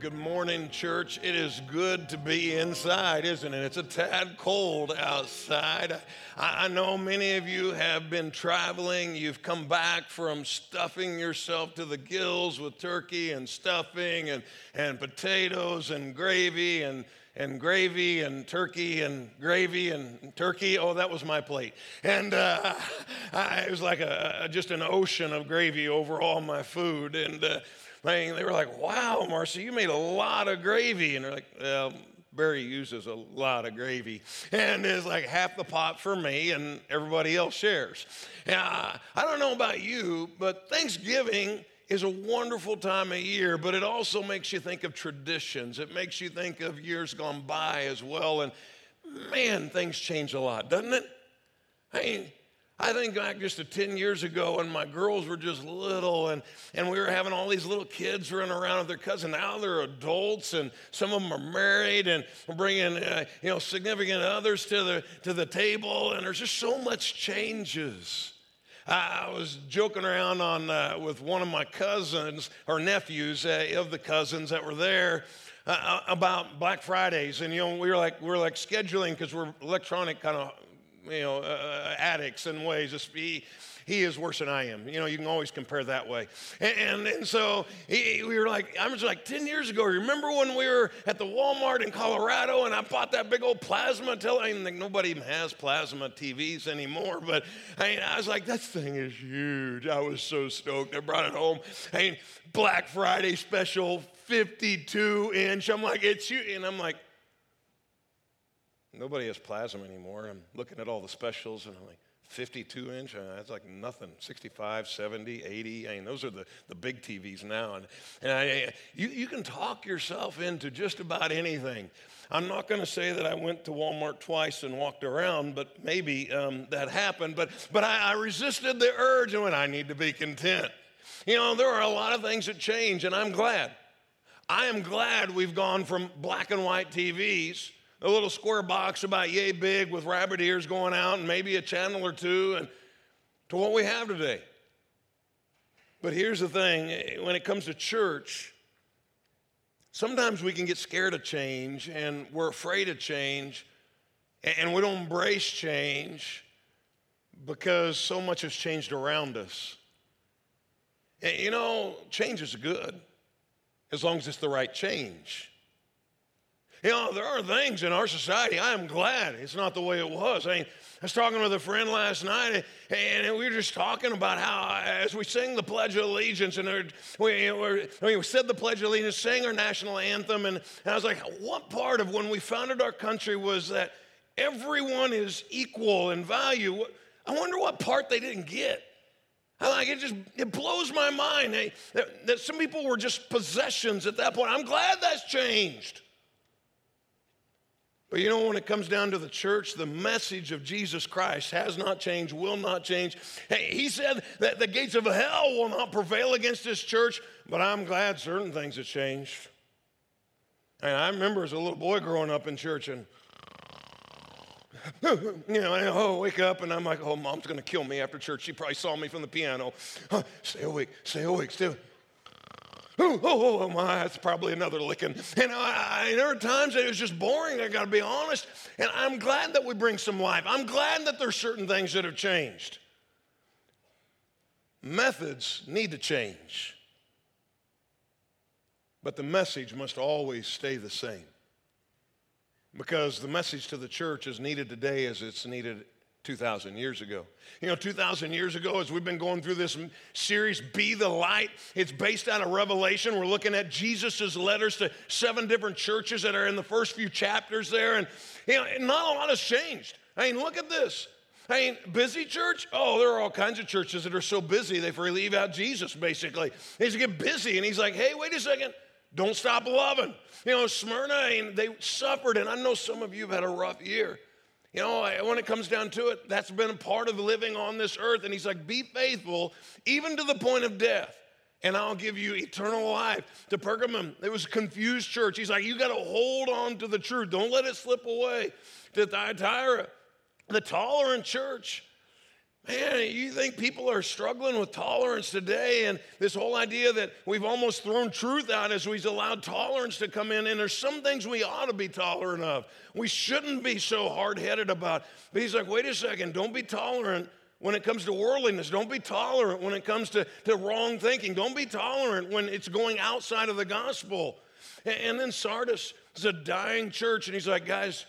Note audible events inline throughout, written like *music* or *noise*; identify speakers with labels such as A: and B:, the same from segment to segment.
A: good morning, church. It is good to be inside, isn't it? It's a tad cold outside. I, I, know many of you have been traveling. You've come back from stuffing yourself to the gills with turkey and stuffing and, and potatoes and gravy and, and gravy and turkey and gravy and turkey. Oh, that was my plate. And uh, *laughs* I, it was like a, just an ocean of gravy over all my food. And uh, they, they were like, wow, Marcy, you made a lot of gravy. And they're like, well, Barry uses a lot of gravy. And it's like half the pot for me, and everybody else shares. Yeah, I don't know about you, but Thanksgiving is a wonderful time of year, but it also makes you think of traditions. It makes you think of years gone by as well. And man, things change a lot, doesn't it? I mean, I think back just to 10 years ago when my girls were just little and, and we were having all these little kids running around with their cousin. Now they're adults and some of them are married and bringing uh, you know, significant others to the, to the table and there's just so much changes. I was joking around on, uh, with one of my cousins or nephews uh, of the cousins that were there uh, uh about Black Fridays, and you know we were like we were like scheduling because we're electronic kind of you know, uh, uh addicts in ways. He, he is worse than I am. You know, you can always compare that way. And, and, and so he, we were like, I was like 10 years ago, remember when we were at the Walmart in Colorado and I bought that big old plasma television? I think nobody even has plasma TVs anymore, but I, mean, I was like, that thing is huge. I was so stoked. I brought it home. I mean, Black Friday special, 52 inch. I'm like, it's you. And I'm like, Nobody has plasma anymore. I'm looking at all the specials and I'm like, 52 inch, uh, that's like nothing. 65, 70, 80. I mean, those are the, the big TVs now. And, and I, you, you can talk yourself into just about anything. I'm not going to say that I went to Walmart twice and walked around, but maybe um, that happened. But, but I, I resisted the urge and went, I need to be content. You know, there are a lot of things that change, and I'm glad. I am glad we've gone from black and white TVs a little square box about yay big with rabbit ears going out and maybe a channel or two and to what we have today. But here's the thing when it comes to church, sometimes we can get scared of change and we're afraid of change and we don't embrace change because so much has changed around us. And you know, change is good as long as it's the right change. You know, there are things in our society, I am glad it's not the way it was. I, mean, I was talking with a friend last night, and we were just talking about how, as we sing the Pledge of Allegiance, and we, we, we said the Pledge of Allegiance, sang our national anthem, and, I was like, what part of when we founded our country was that everyone is equal in value? I wonder what part they didn't get. I like it just it blows my mind that, that some people were just possessions at that point. I'm glad that's changed. But you know, when it comes down to the church, the message of Jesus Christ has not changed, will not change. Hey, he said that the gates of hell will not prevail against this church, but I'm glad certain things have changed. And I remember as a little boy growing up in church and *laughs* you know, I oh, wake up and I'm like, oh, mom's gonna kill me after church. She probably saw me from the piano. Oh, stay awake, stay awake, stay awake oh, oh, oh, my, that's probably another licking. And I, I, there are times that it was just boring, I gotta be honest. And I'm glad that we bring some life. I'm glad that there's certain things that have changed. Methods need to change, but the message must always stay the same. Because the message to the church is needed today as it's needed 2,000 years ago. You know, 2,000 years ago, as we've been going through this series, Be the Light, it's based on a revelation. We're looking at Jesus' letters to seven different churches that are in the first few chapters there. And, you know, not a lot has changed. I mean, look at this. I mean, busy church? Oh, there are all kinds of churches that are so busy they leave out Jesus, basically. Just get busy, and he's like, hey, wait a second. Don't stop loving. You know, Smyrna, mean, they suffered, and I know some of you have had a rough year. You know, when it comes down to it, that's been a part of living on this earth. And he's like, be faithful even to the point of death, and I'll give you eternal life. To Pergamum, it was a confused church. He's like, you got to hold on to the truth, don't let it slip away. To Thyatira, the tolerant church, Man, you think people are struggling with tolerance today, and this whole idea that we've almost thrown truth out as we've allowed tolerance to come in, and there's some things we ought to be tolerant of. We shouldn't be so hard headed about. But he's like, wait a second, don't be tolerant when it comes to worldliness. Don't be tolerant when it comes to, to wrong thinking. Don't be tolerant when it's going outside of the gospel. And, and then Sardis is a dying church, and he's like, guys,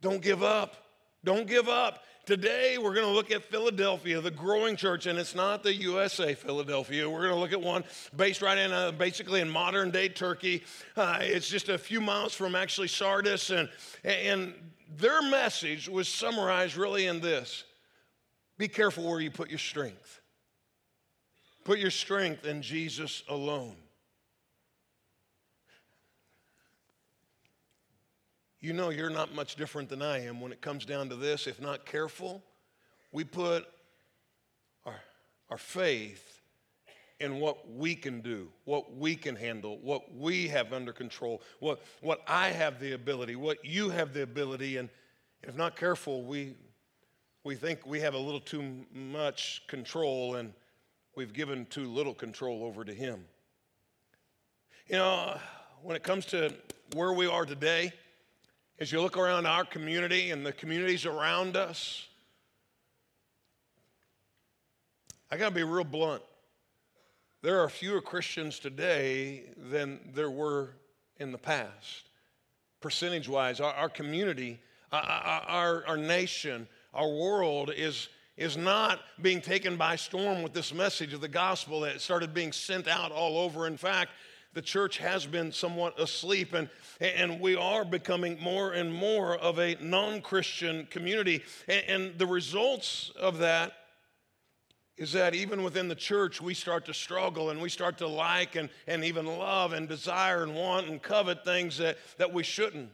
A: don't give up. Don't give up. Today, we're going to look at Philadelphia, the growing church, and it's not the USA Philadelphia. We're going to look at one based right in, uh, basically in modern day Turkey. Uh, it's just a few miles from actually Sardis, and, and their message was summarized really in this Be careful where you put your strength. Put your strength in Jesus alone. You know, you're not much different than I am when it comes down to this. If not careful, we put our, our faith in what we can do, what we can handle, what we have under control, what, what I have the ability, what you have the ability. And if not careful, we, we think we have a little too much control and we've given too little control over to Him. You know, when it comes to where we are today, as you look around our community and the communities around us, I got to be real blunt. There are fewer Christians today than there were in the past. Percentage wise, our, our community, our, our, our nation, our world is, is not being taken by storm with this message of the gospel that started being sent out all over. In fact, the church has been somewhat asleep, and, and we are becoming more and more of a non Christian community. And, and the results of that is that even within the church, we start to struggle and we start to like and, and even love and desire and want and covet things that, that we shouldn't.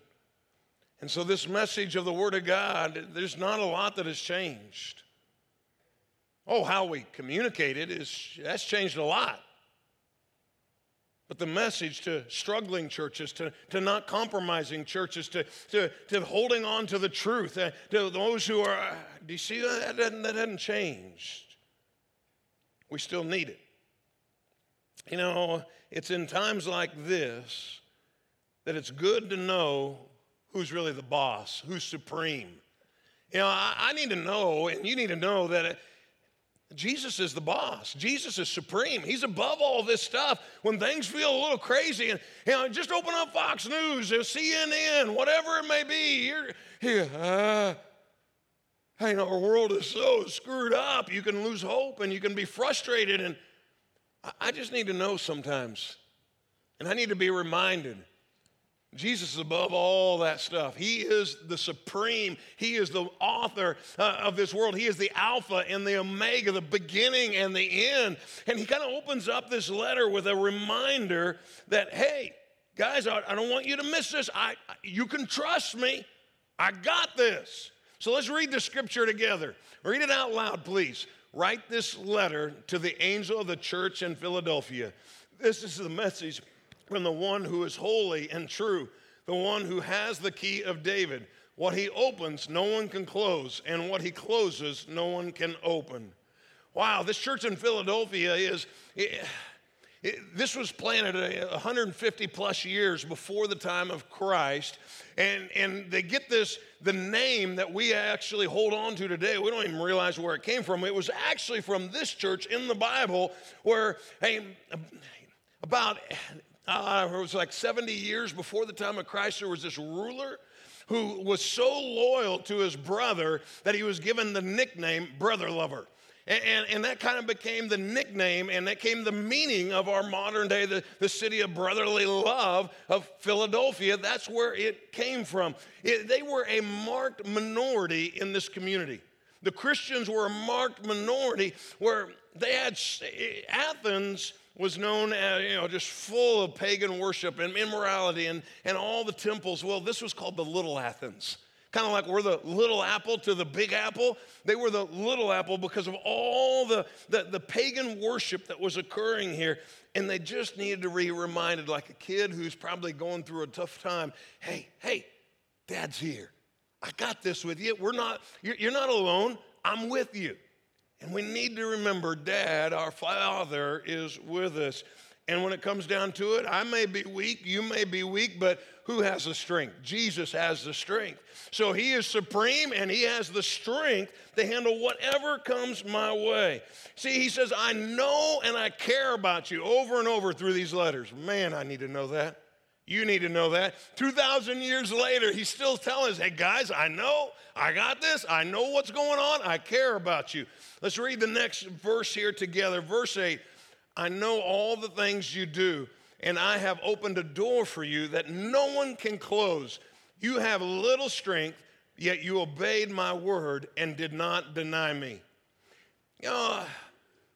A: And so, this message of the Word of God, there's not a lot that has changed. Oh, how we communicate it is that's changed a lot. But the message to struggling churches, to, to not compromising churches, to, to, to holding on to the truth, uh, to those who are, do you see that? That hasn't, that hasn't changed. We still need it. You know, it's in times like this that it's good to know who's really the boss, who's supreme. You know, I, I need to know, and you need to know that Jesus is the boss. Jesus is supreme. He's above all this stuff. When things feel a little crazy, and you know, just open up Fox News or CNN, whatever it may be. You're, here, uh, know, our world is so screwed up. You can lose hope and you can be frustrated. And I just need to know sometimes, and I need to be reminded Jesus is above all that stuff. He is the supreme. He is the author uh, of this world. He is the Alpha and the Omega, the beginning and the end. And he kind of opens up this letter with a reminder that, hey, guys, I, I don't want you to miss this. I, you can trust me. I got this. So let's read the scripture together. Read it out loud, please. Write this letter to the angel of the church in Philadelphia. This is the message from the one who is holy and true, the one who has the key of David. What he opens, no one can close, and what he closes, no one can open. Wow, this church in Philadelphia is. It, it, this was planted 150 plus years before the time of Christ. And, and they get this, the name that we actually hold on to today. We don't even realize where it came from. It was actually from this church in the Bible where, hey, about uh, it was like 70 years before the time of Christ, there was this ruler who was so loyal to his brother that he was given the nickname Brother Lover. And, and, and, that kind of became the nickname and that came the meaning of our modern day, the, the city of brotherly love of Philadelphia. That's where it came from. It, they were a marked minority in this community. The Christians were a marked minority where they had Athens was known as, you know, just full of pagan worship and immorality and, and all the temples. Well, this was called the Little Athens. Kind of like we're the little apple to the big apple. They were the little apple because of all the, the, the pagan worship that was occurring here. And they just needed to be reminded, like a kid who's probably going through a tough time hey, hey, dad's here. I got this with you. We're not, you're, you're not alone. I'm with you. And we need to remember Dad, our Father, is with us. And when it comes down to it, I may be weak, you may be weak, but who has the strength? Jesus has the strength. So he is supreme and he has the strength to handle whatever comes my way. See, he says, I know and I care about you over and over through these letters. Man, I need to know that. You need to know that. 2,000 years later, he's still telling us, hey guys, I know, I got this, I know what's going on, I care about you. Let's read the next verse here together. Verse 8 I know all the things you do, and I have opened a door for you that no one can close. You have little strength, yet you obeyed my word and did not deny me. Know,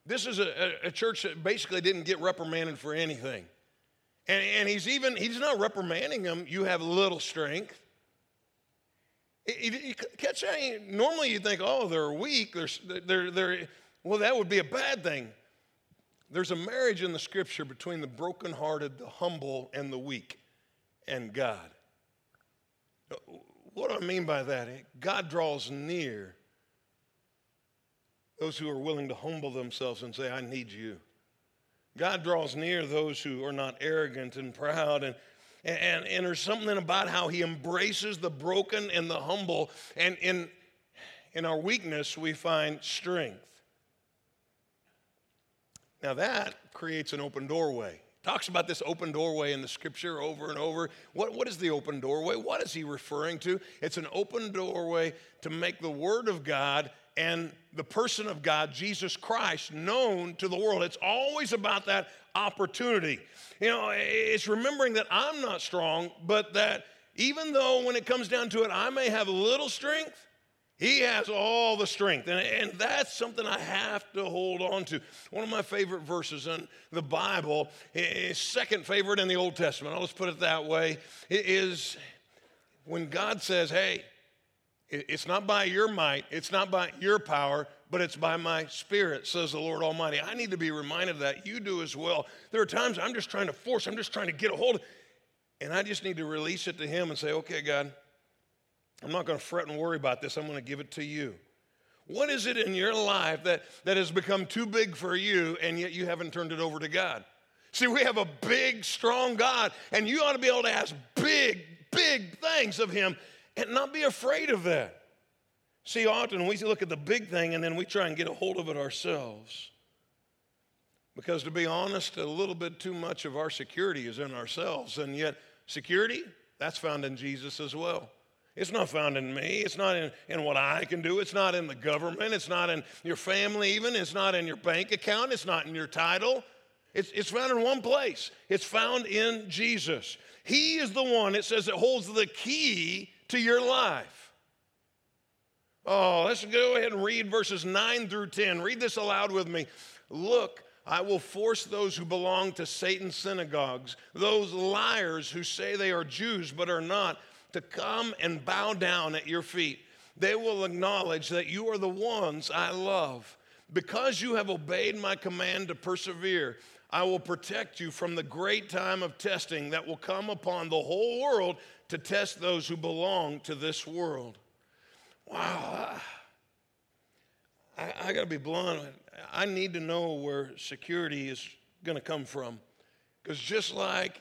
A: this is a, a church that basically didn't get reprimanded for anything. And, and he's even, he's not reprimanding them, you have little strength. You catch that? Normally you think, oh, they're weak, they're, they're, they're, well, that would be a bad thing. There's a marriage in the scripture between the brokenhearted, the humble, and the weak, and God. What do I mean by that? God draws near those who are willing to humble themselves and say, I need you. God draws near those who are not arrogant and proud. And, and, and there's something about how he embraces the broken and the humble. And in, in our weakness, we find strength. Now that creates an open doorway. Talks about this open doorway in the scripture over and over. What, what is the open doorway? What is he referring to? It's an open doorway to make the Word of God and the person of God, Jesus Christ, known to the world. It's always about that opportunity. You know, it's remembering that I'm not strong, but that even though when it comes down to it, I may have little strength, he has all the strength. And, and that's something I have to hold on to. One of my favorite verses in the Bible, is second favorite in the Old Testament, I'll just put it that way, is when God says, Hey, it's not by your might, it's not by your power, but it's by my spirit, says the Lord Almighty. I need to be reminded of that. You do as well. There are times I'm just trying to force, I'm just trying to get a hold and I just need to release it to Him and say, Okay, God, I'm not going to fret and worry about this. I'm going to give it to you. What is it in your life that, that has become too big for you and yet you haven't turned it over to God? See, we have a big, strong God, and you ought to be able to ask big, big things of Him and not be afraid of that. See, often we look at the big thing and then we try and get a hold of it ourselves. Because to be honest, a little bit too much of our security is in ourselves, and yet security, that's found in Jesus as well. It's not found in me. It's not in, in what I can do. It's not in the government. It's not in your family, even. It's not in your bank account. It's not in your title. It's, it's found in one place. It's found in Jesus. He is the one, it says, that holds the key to your life. Oh, let's go ahead and read verses 9 through 10. Read this aloud with me. Look, I will force those who belong to Satan's synagogues, those liars who say they are Jews but are not to come and bow down at your feet. They will acknowledge that you are the ones I love. Because you have obeyed my command to persevere, I will protect you from the great time of testing that will come upon the whole world to test those who belong to this world. Wow. I, I got to be blunt. I need to know where security is going to come from. Because just like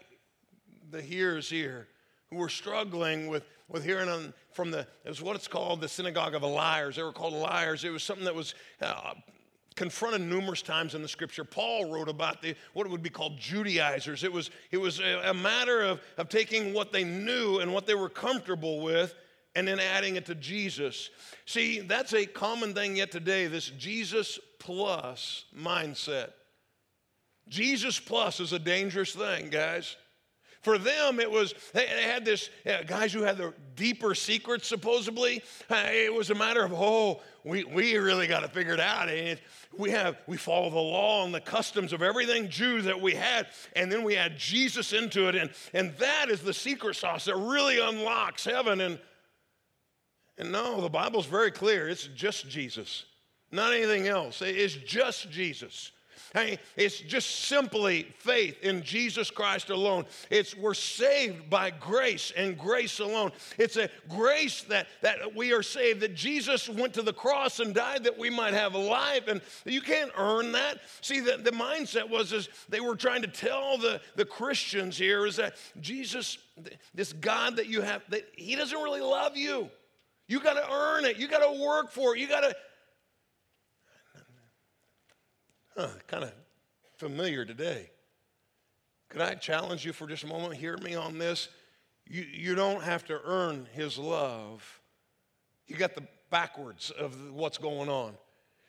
A: the hearers here, who were struggling with, with hearing from the, it was what it's called, the synagogue of the liars. They were called liars. It was something that was uh, confronted numerous times in the scripture. Paul wrote about the, what would be called Judaizers. It was, it was a, matter of, of taking what they knew and what they were comfortable with and then adding it to Jesus. See, that's a common thing yet today, this Jesus plus mindset. Jesus plus is a dangerous thing, guys. For them, it was, they had this, guys who had the deeper secrets, supposedly. Uh, it was a matter of, oh, we, we really got to figure it out. And we have, we follow the law and the customs of everything Jew that we had. And then we add Jesus into it. And, and that is the secret sauce that really unlocks heaven. And, and no, the Bible's very clear. It's just Jesus, not anything else. It's just Jesus. Hey, it's just simply faith in Jesus Christ alone. It's we're saved by grace and grace alone. It's a grace that, that we are saved, that Jesus went to the cross and died that we might have life. And you can't earn that. See, the, the mindset was is they were trying to tell the, the Christians here is that Jesus, this God that you have, that he doesn't really love you. You got to earn it. You got to work for it. You got to. Huh, kind of familiar today. Could I challenge you for just a moment? Hear me on this. You, you don't have to earn his love. You got the backwards of what's going on.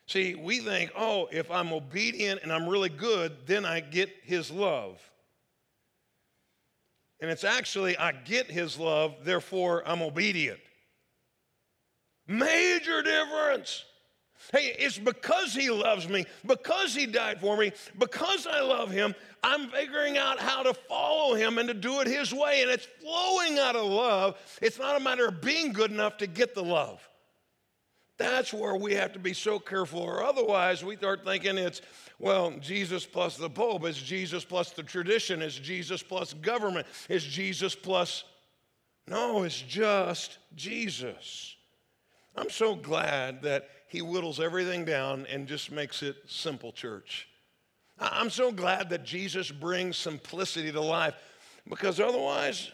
A: See, we think, oh, if I'm obedient and I'm really good, then I get his love. And it's actually, I get his love, therefore I'm obedient. Major difference. Hey, it's because he loves me, because he died for me, because I love him, I'm figuring out how to follow him and to do it his way. And it's flowing out of love. It's not a matter of being good enough to get the love. That's where we have to be so careful, or otherwise we start thinking it's, well, Jesus plus the Pope, it's Jesus plus the tradition, it's Jesus plus government, it's Jesus plus. No, it's just Jesus. I'm so glad that he whittles everything down and just makes it simple, church. I'm so glad that Jesus brings simplicity to life because otherwise,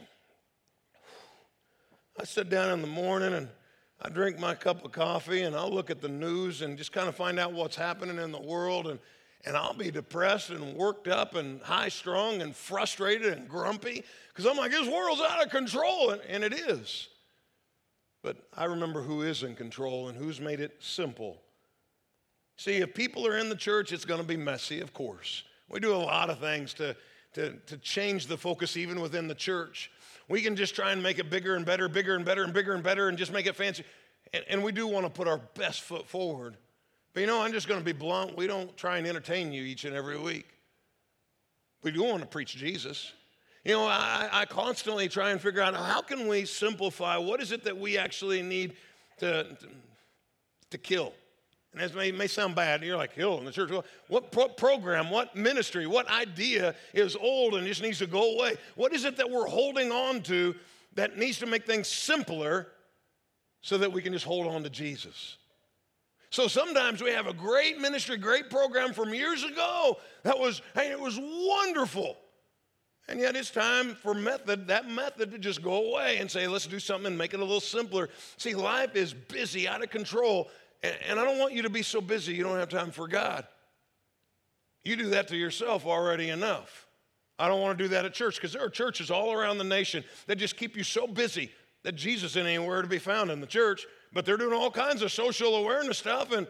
A: I sit down in the morning and I drink my cup of coffee and I'll look at the news and just kind of find out what's happening in the world and, and I'll be depressed and worked up and high strung and frustrated and grumpy because I'm like, this world's out of control. And, and it is. But I remember who is in control and who's made it simple. See, if people are in the church, it's going to be messy, of course. We do a lot of things to, to, to change the focus even within the church. We can just try and make it bigger and better, bigger and better, and bigger and better, and just make it fancy. And, and we do want to put our best foot forward. But you know, I'm just going to be blunt. We don't try and entertain you each and every week. We do want to preach Jesus. You know, I, I constantly try and figure out how can we simplify what is it that we actually need to, to, to kill. And that may, may sound bad. You're like, kill in the church. What pro- program, what ministry, what idea is old and just needs to go away? What is it that we're holding on to that needs to make things simpler so that we can just hold on to Jesus? So sometimes we have a great ministry, great program from years ago that was, hey, it was wonderful. And yet it's time for method, that method to just go away and say, let's do something and make it a little simpler. See, life is busy, out of control. And I don't want you to be so busy you don't have time for God. You do that to yourself already enough. I don't want to do that at church because there are churches all around the nation that just keep you so busy that Jesus isn't anywhere to be found in the church, but they're doing all kinds of social awareness stuff. And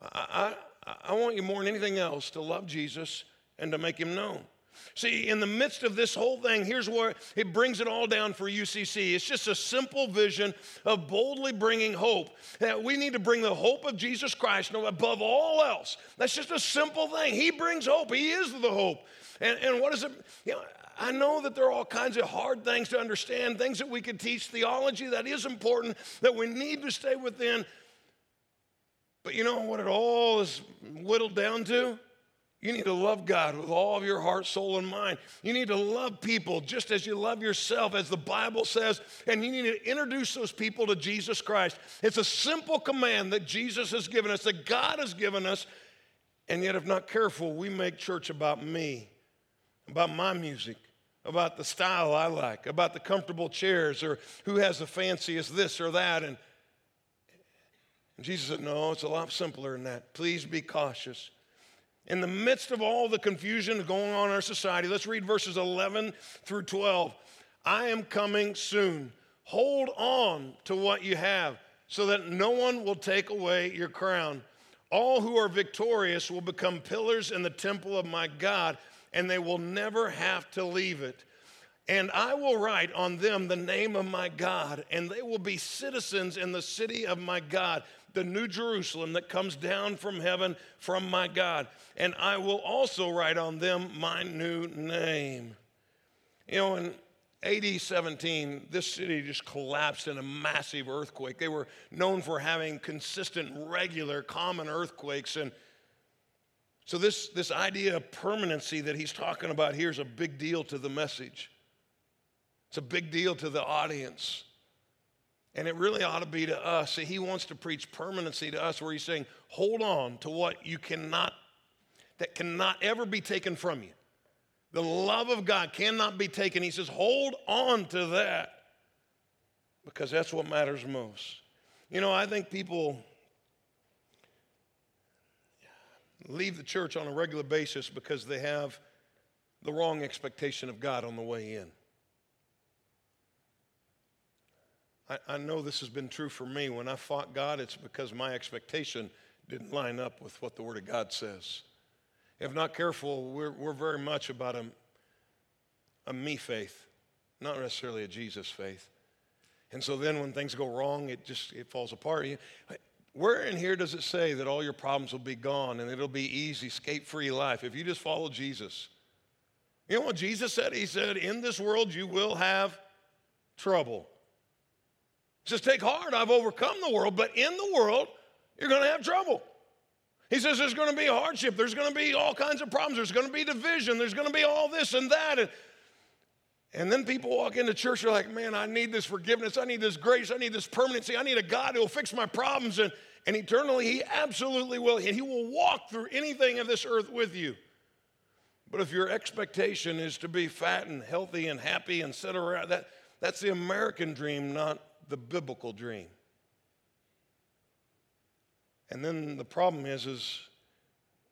A: I, I, I want you more than anything else to love Jesus and to make him known. See, in the midst of this whole thing, here's where it brings it all down for UCC. It's just a simple vision of boldly bringing hope. That we need to bring the hope of Jesus Christ above all else. That's just a simple thing. He brings hope, He is the hope. And, and what is it? You know, I know that there are all kinds of hard things to understand, things that we could teach, theology that is important, that we need to stay within. But you know what it all is whittled down to? You need to love God with all of your heart, soul, and mind. You need to love people just as you love yourself, as the Bible says, and you need to introduce those people to Jesus Christ. It's a simple command that Jesus has given us, that God has given us, and yet, if not careful, we make church about me, about my music, about the style I like, about the comfortable chairs, or who has the fanciest this or that. And, and Jesus said, No, it's a lot simpler than that. Please be cautious in the midst of all the confusion going on in our society, let's read verses 11 through 12. I am coming soon. Hold on to what you have so that no one will take away your crown. All who are victorious will become pillars in the temple of my God, and they will never have to leave it. And I will write on them the name of my God, and they will be citizens in the city of my God the new Jerusalem that comes down from heaven from my God. And I will also write on them my new name. You know, in AD 17, this city just collapsed in a massive earthquake. They were known for having consistent, regular, common earthquakes. And So, this, this idea of permanency that he's talking about here is a big deal to the message. It's a big deal to the audience. And it really ought to be to us. See, he wants to preach permanency to us where he's saying, hold on to what you cannot, that cannot ever be taken from you. The love of God cannot be taken. He says, hold on to that because that's what matters most. You know, I think people leave the church on a regular basis because they have the wrong expectation of God on the way in. I, I, know this has been true for me. When I fought God, it's because my expectation didn't line up with what the Word of God says. If not careful, we're, we're very much about a, a me faith, not necessarily a Jesus faith. And so then when things go wrong, it just it falls apart. Where in here does it say that all your problems will be gone and it'll be easy, escape free life if you just follow Jesus? You know what Jesus said? He said, In this world you will have trouble. Says, Take heart, I've overcome the world, but in the world you're going to have trouble. He says there's going to be hardship, there's going to be all kinds of problems, there's going to be division, there's going to be all this and that. And, and then people walk into church, they're like, man, I need this forgiveness, I need this grace, I need this permanency, I need a God who will fix my problems. And, and eternally, He absolutely will. And He will walk through anything of this earth with you. But if your expectation is to be fat and healthy and happy and sit around, that, that's the American dream, not the biblical dream. And then the problem is, is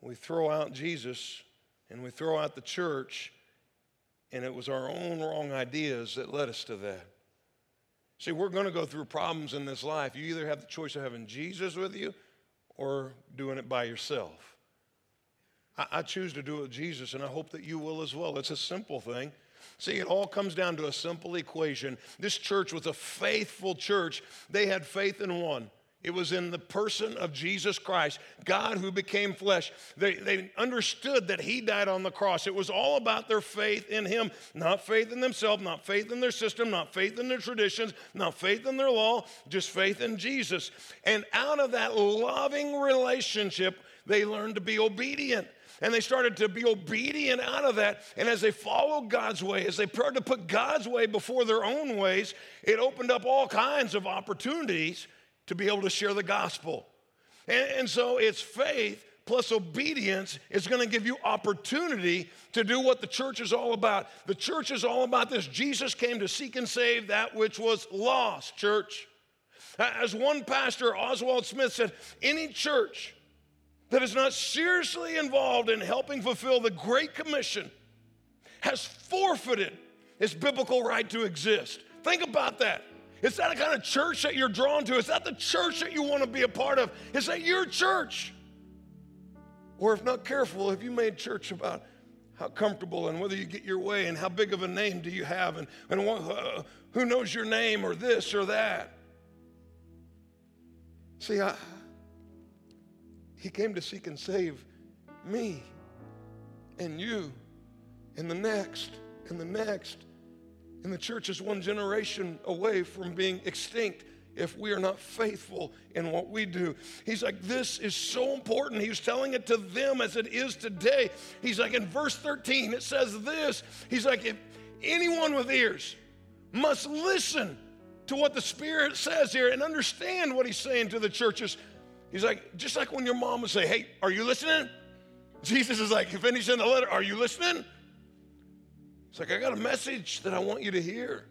A: we throw out Jesus and we throw out the church, and it was our own wrong ideas that led us to that. See, we're going to go through problems in this life. You either have the choice of having Jesus with you or doing it by yourself. I, I choose to do it with Jesus, and I hope that you will as well. It's a simple thing. See, it all comes down to a simple equation. This church was a faithful church. They had faith in one. It was in the person of Jesus Christ, God who became flesh. They, they understood that He died on the cross. It was all about their faith in Him, not faith in themselves, not faith in their system, not faith in their traditions, not faith in their law, just faith in Jesus. And out of that loving relationship, they learned to be obedient. And they started to be obedient out of that. And as they followed God's way, as they started to put God's way before their own ways, it opened up all kinds of opportunities to be able to share the gospel. And, and so it's faith plus obedience is going to give you opportunity to do what the church is all about. The church is all about this. Jesus came to seek and save that which was lost, church. As one pastor, Oswald Smith, said, any church that is not seriously involved in helping fulfill the Great Commission has forfeited its biblical right to exist. Think about that. Is that the kind of church that you're drawn to? Is that the church that you want to be a part of? Is that your church? Or if not careful, have you made church about how comfortable and whether you get your way and how big of a name do you have and, and uh, who knows your name or this or that? See, I, he came to seek and save me and you and the next and the next and the church is one generation away from being extinct if we are not faithful in what we do. He's like, this is so important. He's telling it to them as it is today. He's like, in verse 13, it says this. He's like, if anyone with ears must listen to what the Spirit says here and understand what he's saying to the churches. He's like, just like when your mom would say, Hey, are you listening? Jesus is like, finishing the letter, Are you listening? It's like, I got a message that I want you to hear.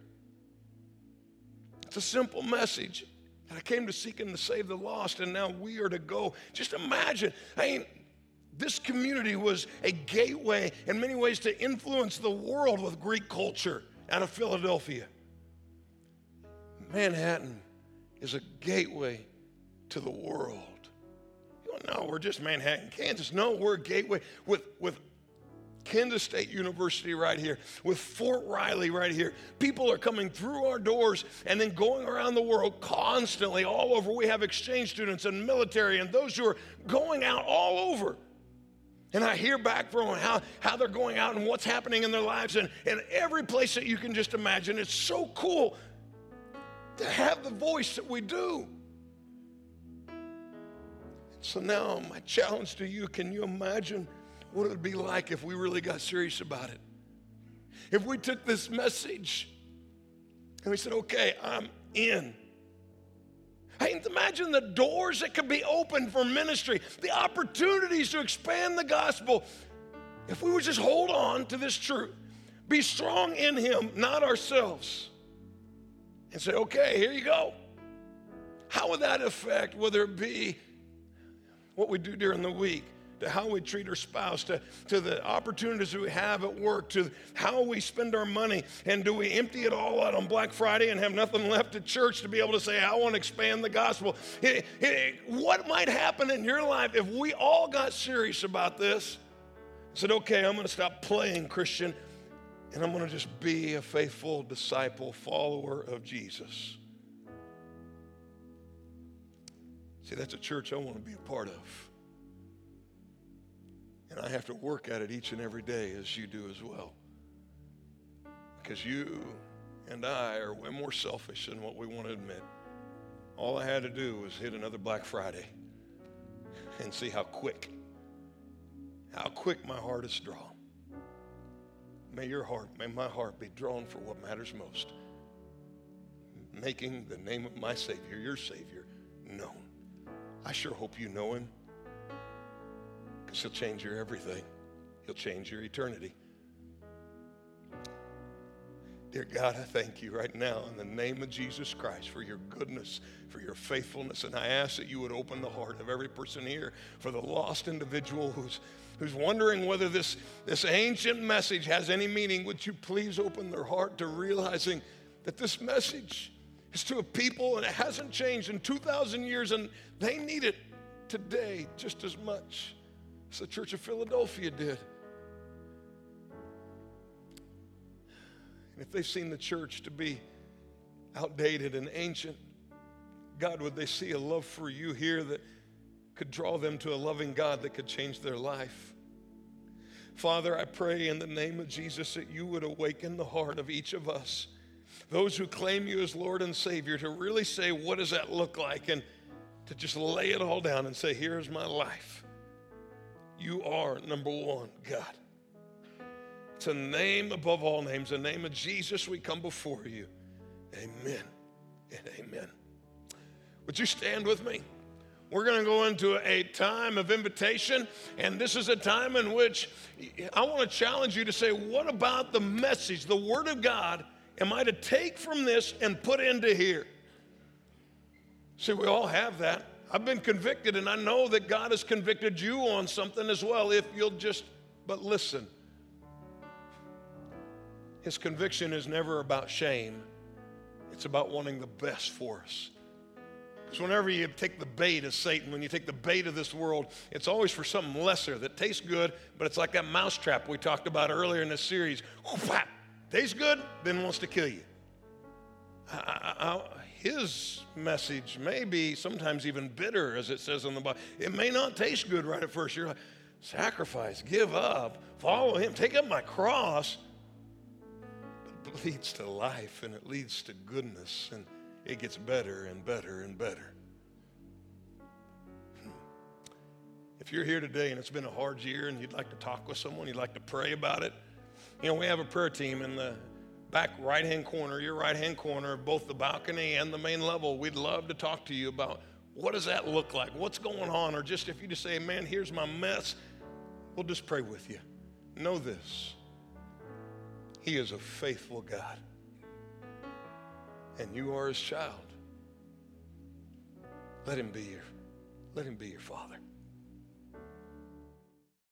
A: It's a simple message. And I came to seek and to save the lost, and now we are to go. Just imagine. I mean, this community was a gateway in many ways to influence the world with Greek culture out of Philadelphia. Manhattan is a gateway to the world. You we're just Manhattan, Kansas. No, we're gateway with, with Kansas State University right here, with Fort Riley right here. People are coming through our doors and then going around the world constantly, all over. We have exchange students and military and those who are going out all over. And I hear back from them how, how they're going out and what's happening in their lives and, and every place that you can just imagine. It's so cool to have the voice that we do. So now, my challenge to you can you imagine? what it would be like if we really got serious about it. If we took this message and we said, okay, I'm in. Hey, imagine the doors that could be opened for ministry, the opportunities to expand the gospel. If we would just hold on to this truth, be strong in Him, not ourselves, and say, okay, here you go. How would that affect, whether it be what we do during the week, to how we treat our spouse, to, to the opportunities we have at work, to how we spend our money. And do we empty it all out on Black Friday and have nothing left at church to be able to say, I want to expand the gospel? It, it, what might happen in your life if we all got serious about this? Said, okay, I'm going to stop playing Christian and I'm going to just be a faithful disciple, follower of Jesus. See, that's a church I want to be a part of. And I have to work at it each and every day as you do as well. Because you and I are way more selfish than what we want to admit. All I had to do was hit another Black Friday *laughs* and see how quick, how quick my heart is drawn. May your heart, may my heart be drawn for what matters most. Making the name of my Savior, your Savior, known. I sure hope you know him because He'll change your everything, He'll change your eternity. Dear God, I thank you right now in the name of Jesus Christ for your goodness, for your faithfulness. And I ask that you would open the heart of every person here for the lost individual who's, who's wondering whether this, this ancient message has any meaning. Would you please open their heart to realizing that this message is to a people and it hasn't changed in 2,000 years and they need it today just as much as the Church of Philadelphia did. And if they've seen the church to be outdated and ancient, God, would they see a love for you here that could draw them to a loving God that could change their life? Father, I pray in the name of Jesus that you would awaken the heart of each of us, those who claim you as Lord and Savior, to really say, what does that look like? And to just lay it all down and say, here's my life. You are number one, God. It's a name above all names, the name of Jesus, we come before you. Amen and amen. Would you stand with me? We're going to go into a time of invitation, and this is a time in which I want to challenge you to say, What about the message, the Word of God, am I to take from this and put into here? See, we all have that. I've been convicted, and I know that God has convicted you on something as well if you'll just but listen. His conviction is never about shame, it's about wanting the best for us. Because whenever you take the bait of Satan, when you take the bait of this world, it's always for something lesser that tastes good, but it's like that mousetrap we talked about earlier in this series. Tastes good, then wants to kill you. I, I, his message may be sometimes even bitter, as it says in the Bible. It may not taste good right at first. You're like, sacrifice, give up, follow him, take up my cross. But it leads to life and it leads to goodness and it gets better and better and better. Hmm. If you're here today and it's been a hard year and you'd like to talk with someone, you'd like to pray about it, you know, we have a prayer team in the back right hand corner, your right hand corner, both the balcony and the main level. We'd love to talk to you about what does that look like? What's going on? Or just if you just say, man, here's my mess, we'll just pray with you. Know this He is a faithful God, and you are His child. Let Him be your, let Him be your Father.